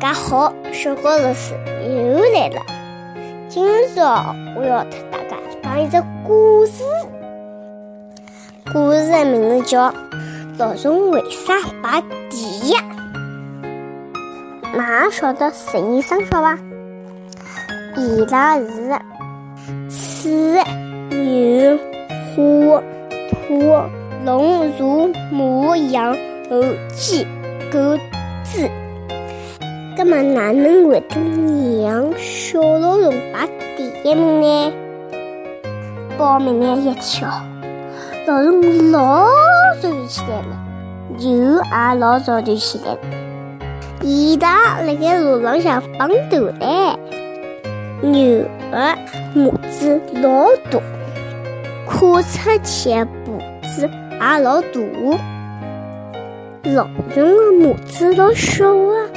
大家好，小高老师又来了。今朝我要和大家讲一个故事，故事的名字叫《老鼠为啥拔地呀》。哪晓得十二生肖伐？伊拉是鼠、牛、虎、兔、龙、蛇、马、羊、猴、鸡、狗、猪。那么哪能会得让小老鼠排第一名呢？报名的一瞧，老鼠老早就起来了，牛也老早就起来了。伊拉辣盖路浪向蹦跶嘞。牛的母子老大，跨出去步子也老大。老鼠的母子老小啊。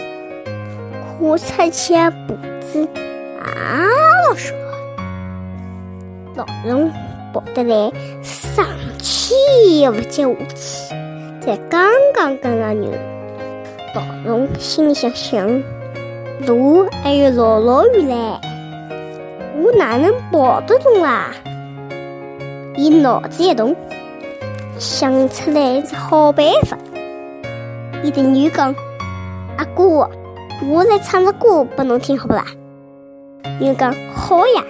跨出去的步子也老小，老鼠跑得来上气不接下气，才刚刚跟上牛。老鼠心里想想：路还有老老远嘞，我哪能跑得动啦？伊脑子一动，想出来一只好办法。伊对牛讲：“阿哥。”我来唱个歌拨侬听，好不啦？牛讲好呀，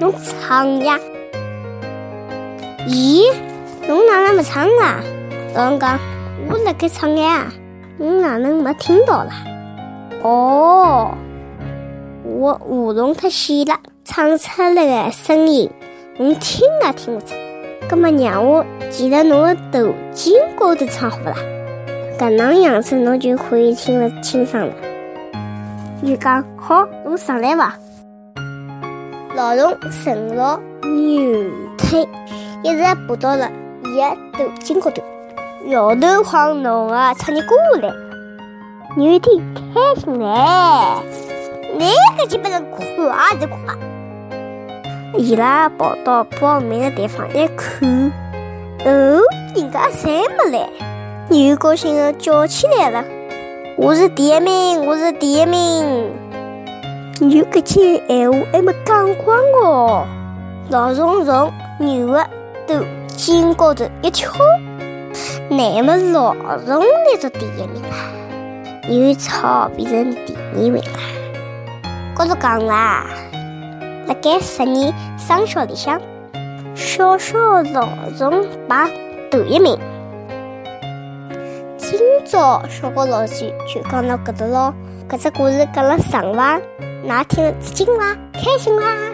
侬唱呀。咦，侬哪能没唱啦？老鼠讲我辣盖唱呀，侬哪能没听到啦？哦，我喉咙太细了，唱出来的声音侬听也听不出。葛么让我骑在侬的头颈高头唱好不啦？搿能样子侬就可以听得清爽了。伊讲好，侬上来伐？老鼠顺着牛腿，一直爬到了伊的头颈高头，摇头晃脑的唱起歌来。牛一听开心嘞，那个基本上快就快。伊拉跑到报名的地方一看，哦，人家侪没来，牛高兴的叫起来了。我是第一名，我是第一名。牛搿句闲话还没讲光哦，老鼠从牛的头颈高头一跳，那么老鼠来做第一名啦，牛只好变成第二名啦。高头讲啦，辣盖十二生肖里向，小小老鼠排头一名。今早小高老师就讲到搿搭咯，搿只故事讲了爽伐？㑚听了开心伐？再会。